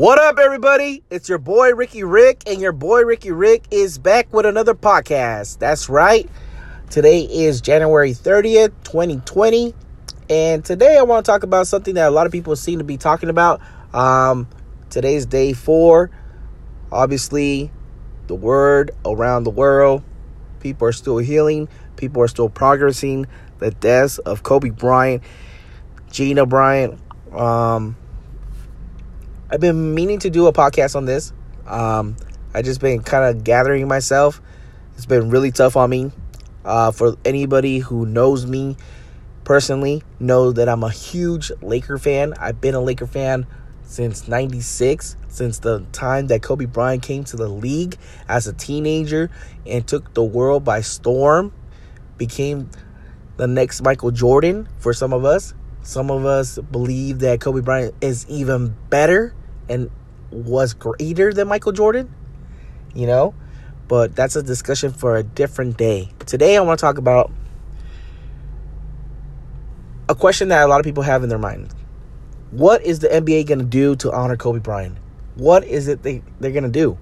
What up, everybody? It's your boy Ricky Rick, and your boy Ricky Rick is back with another podcast. That's right. Today is January 30th, 2020. And today I want to talk about something that a lot of people seem to be talking about. Um, today's day four. Obviously, the word around the world. People are still healing, people are still progressing. The deaths of Kobe Bryant, Gianna Bryant. Um, I've been meaning to do a podcast on this. Um, I just been kind of gathering myself. It's been really tough on me. Uh, for anybody who knows me personally, know that I'm a huge Laker fan. I've been a Laker fan since 96, since the time that Kobe Bryant came to the league as a teenager and took the world by storm, became the next Michael Jordan for some of us. Some of us believe that Kobe Bryant is even better and was greater than Michael Jordan, you know? But that's a discussion for a different day. Today, I want to talk about a question that a lot of people have in their mind. What is the NBA going to do to honor Kobe Bryant? What is it they, they're going to do?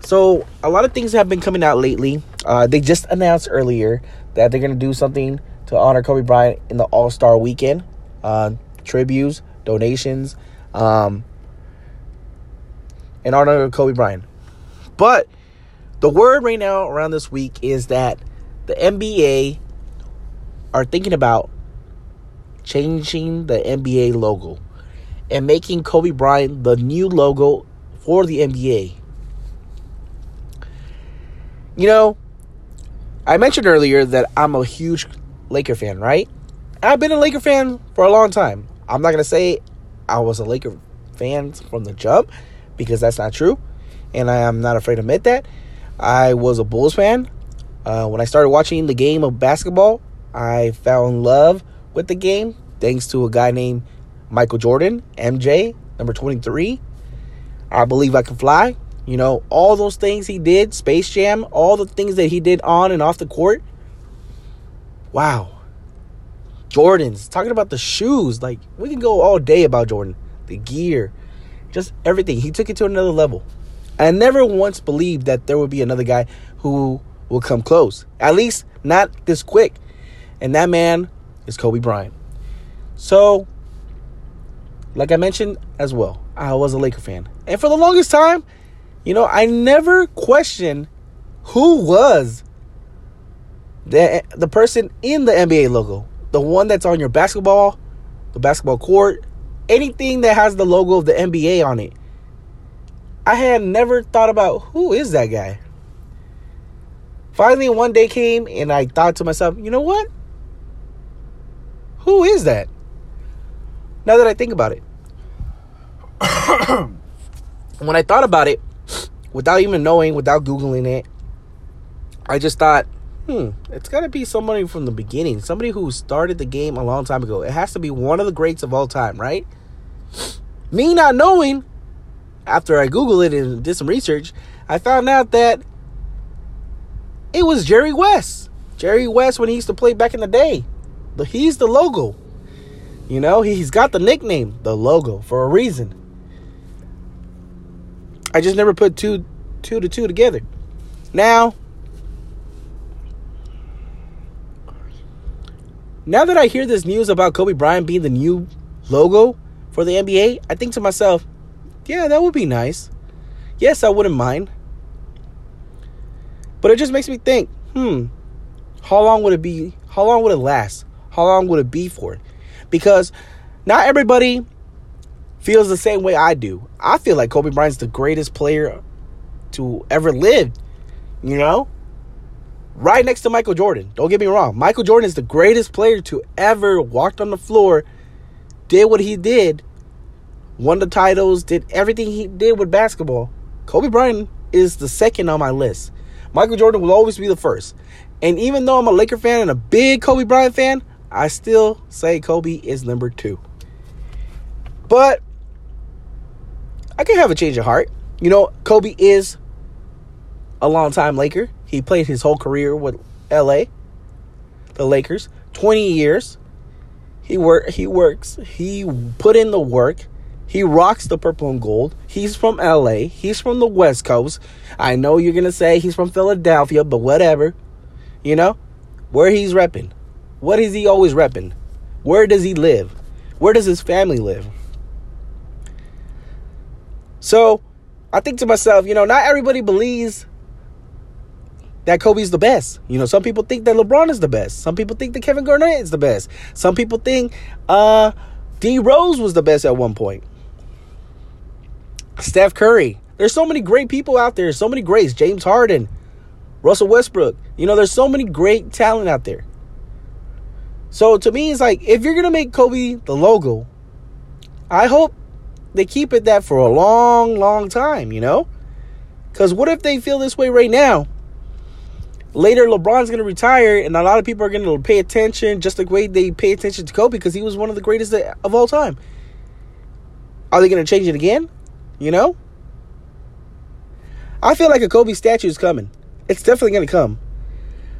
So, a lot of things have been coming out lately. Uh, they just announced earlier that they're going to do something to honor Kobe Bryant in the All Star weekend. Uh, tributes, donations, um, honor of Kobe Bryant. But the word right now around this week is that the NBA are thinking about changing the NBA logo and making Kobe Bryant the new logo for the NBA. You know, I mentioned earlier that I'm a huge Laker fan, right? I've been a Laker fan for a long time. I'm not going to say I was a Laker fan from the jump because that's not true. And I am not afraid to admit that. I was a Bulls fan. Uh, when I started watching the game of basketball, I fell in love with the game thanks to a guy named Michael Jordan, MJ, number 23. I believe I can fly. You know, all those things he did, Space Jam, all the things that he did on and off the court. Wow. Jordans, talking about the shoes, like we can go all day about Jordan, the gear, just everything. He took it to another level. I never once believed that there would be another guy who will come close. At least not this quick. And that man is Kobe Bryant. So, like I mentioned as well, I was a Laker fan. And for the longest time, you know, I never questioned who was the the person in the NBA logo. The one that's on your basketball, the basketball court, anything that has the logo of the NBA on it. I had never thought about who is that guy. Finally, one day came and I thought to myself, you know what? Who is that? Now that I think about it. when I thought about it, without even knowing, without Googling it, I just thought, hmm, it's got to be somebody from the beginning, somebody who started the game a long time ago. It has to be one of the greats of all time, right? Me not knowing, after I Googled it and did some research, I found out that it was Jerry West. Jerry West when he used to play back in the day. He's the logo. You know, he's got the nickname, the logo, for a reason. I just never put two two to two together. Now, now that I hear this news about Kobe Bryant being the new logo for the NBA, I think to myself, yeah, that would be nice. Yes, I wouldn't mind. But it just makes me think, hmm, how long would it be? How long would it last? How long would it be for? Because not everybody feels the same way I do. I feel like Kobe Bryant's the greatest player to ever live, you know? Right next to Michael Jordan. Don't get me wrong. Michael Jordan is the greatest player to ever walked on the floor, did what he did, won the titles, did everything he did with basketball. Kobe Bryant is the second on my list. Michael Jordan will always be the first. And even though I'm a Laker fan and a big Kobe Bryant fan, I still say Kobe is number two. But I can have a change of heart. You know, Kobe is a long time Laker. He played his whole career with LA, the Lakers, 20 years. He work he works, he put in the work. He rocks the purple and gold. He's from LA. He's from the West Coast. I know you're going to say he's from Philadelphia, but whatever. You know? Where he's repping. What is he always repping? Where does he live? Where does his family live? So, I think to myself, you know, not everybody believes that Kobe's the best. You know, some people think that LeBron is the best. Some people think that Kevin Garnett is the best. Some people think uh D Rose was the best at one point. Steph Curry. There's so many great people out there. So many greats. James Harden, Russell Westbrook. You know, there's so many great talent out there. So to me, it's like if you're gonna make Kobe the logo, I hope they keep it that for a long, long time. You know, because what if they feel this way right now? Later, LeBron's gonna retire, and a lot of people are gonna pay attention just the way they pay attention to Kobe because he was one of the greatest of all time. Are they gonna change it again? You know? I feel like a Kobe statue is coming. It's definitely going to come.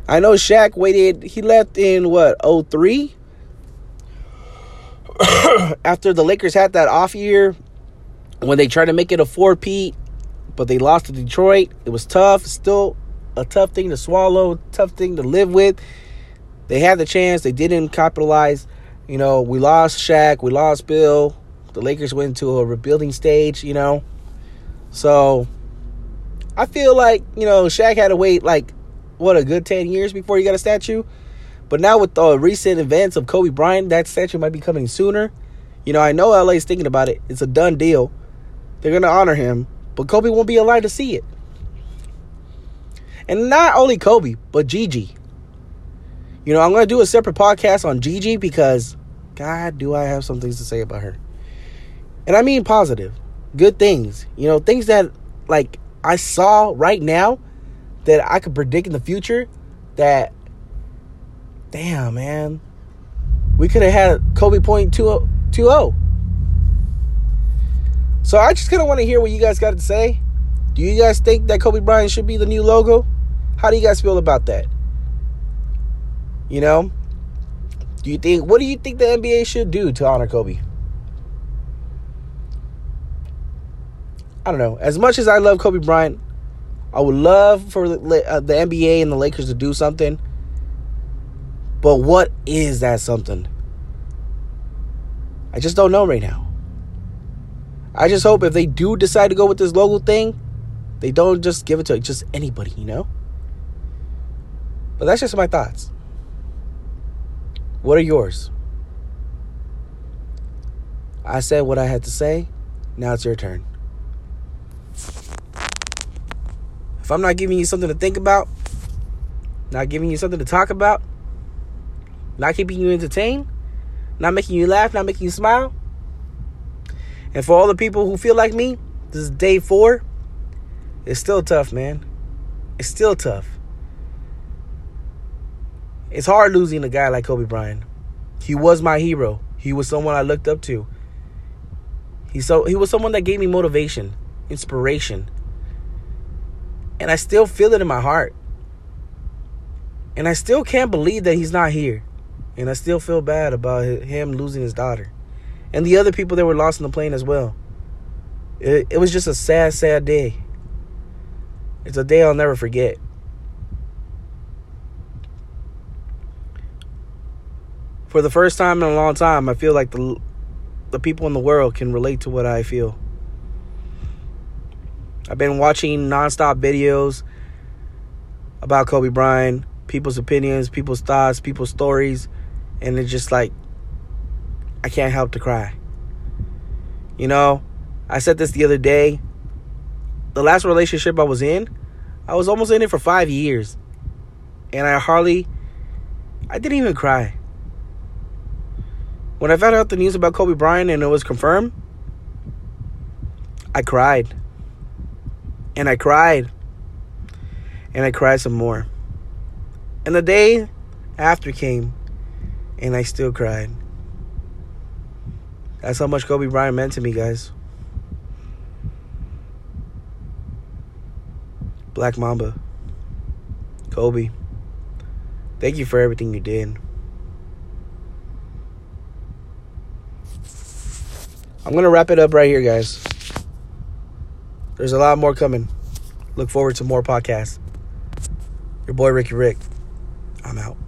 I know Shaq waited, he left in what, 03? After the Lakers had that off year when they tried to make it a 4-peat, but they lost to Detroit. It was tough. Still a tough thing to swallow, tough thing to live with. They had the chance, they didn't capitalize. You know, we lost Shaq, we lost Phil, the Lakers went into a rebuilding stage, you know. So I feel like, you know, Shaq had to wait like what a good 10 years before he got a statue. But now with the recent events of Kobe Bryant, that statue might be coming sooner. You know, I know LA's thinking about it. It's a done deal. They're going to honor him, but Kobe won't be alive to see it. And not only Kobe, but Gigi. You know, I'm going to do a separate podcast on Gigi because God, do I have some things to say about her. And I mean positive, good things. You know, things that like I saw right now that I could predict in the future that damn, man. We could have had Kobe point 2-0. So I just kind of want to hear what you guys got to say. Do you guys think that Kobe Bryant should be the new logo? How do you guys feel about that? You know? Do you think what do you think the NBA should do to honor Kobe? I don't know. As much as I love Kobe Bryant, I would love for the, uh, the NBA and the Lakers to do something. But what is that something? I just don't know right now. I just hope if they do decide to go with this logo thing, they don't just give it to just anybody, you know? But that's just my thoughts. What are yours? I said what I had to say. Now it's your turn. If I'm not giving you something to think about, not giving you something to talk about, not keeping you entertained, not making you laugh, not making you smile, and for all the people who feel like me, this is day four. It's still tough, man. It's still tough. It's hard losing a guy like Kobe Bryant. He was my hero. He was someone I looked up to. He so he was someone that gave me motivation, inspiration, and I still feel it in my heart. And I still can't believe that he's not here. And I still feel bad about him losing his daughter. And the other people that were lost in the plane as well. It, it was just a sad, sad day. It's a day I'll never forget. For the first time in a long time, I feel like the the people in the world can relate to what I feel. I've been watching nonstop videos about Kobe Bryant, people's opinions, people's thoughts, people's stories, and it's just like I can't help to cry. You know, I said this the other day. The last relationship I was in, I was almost in it for five years. And I hardly, I didn't even cry. When I found out the news about Kobe Bryant and it was confirmed, I cried. And I cried. And I cried some more. And the day after came, and I still cried. That's how much Kobe Bryant meant to me, guys. Black Mamba. Kobe. Thank you for everything you did. I'm going to wrap it up right here, guys. There's a lot more coming. Look forward to more podcasts. Your boy, Ricky Rick. I'm out.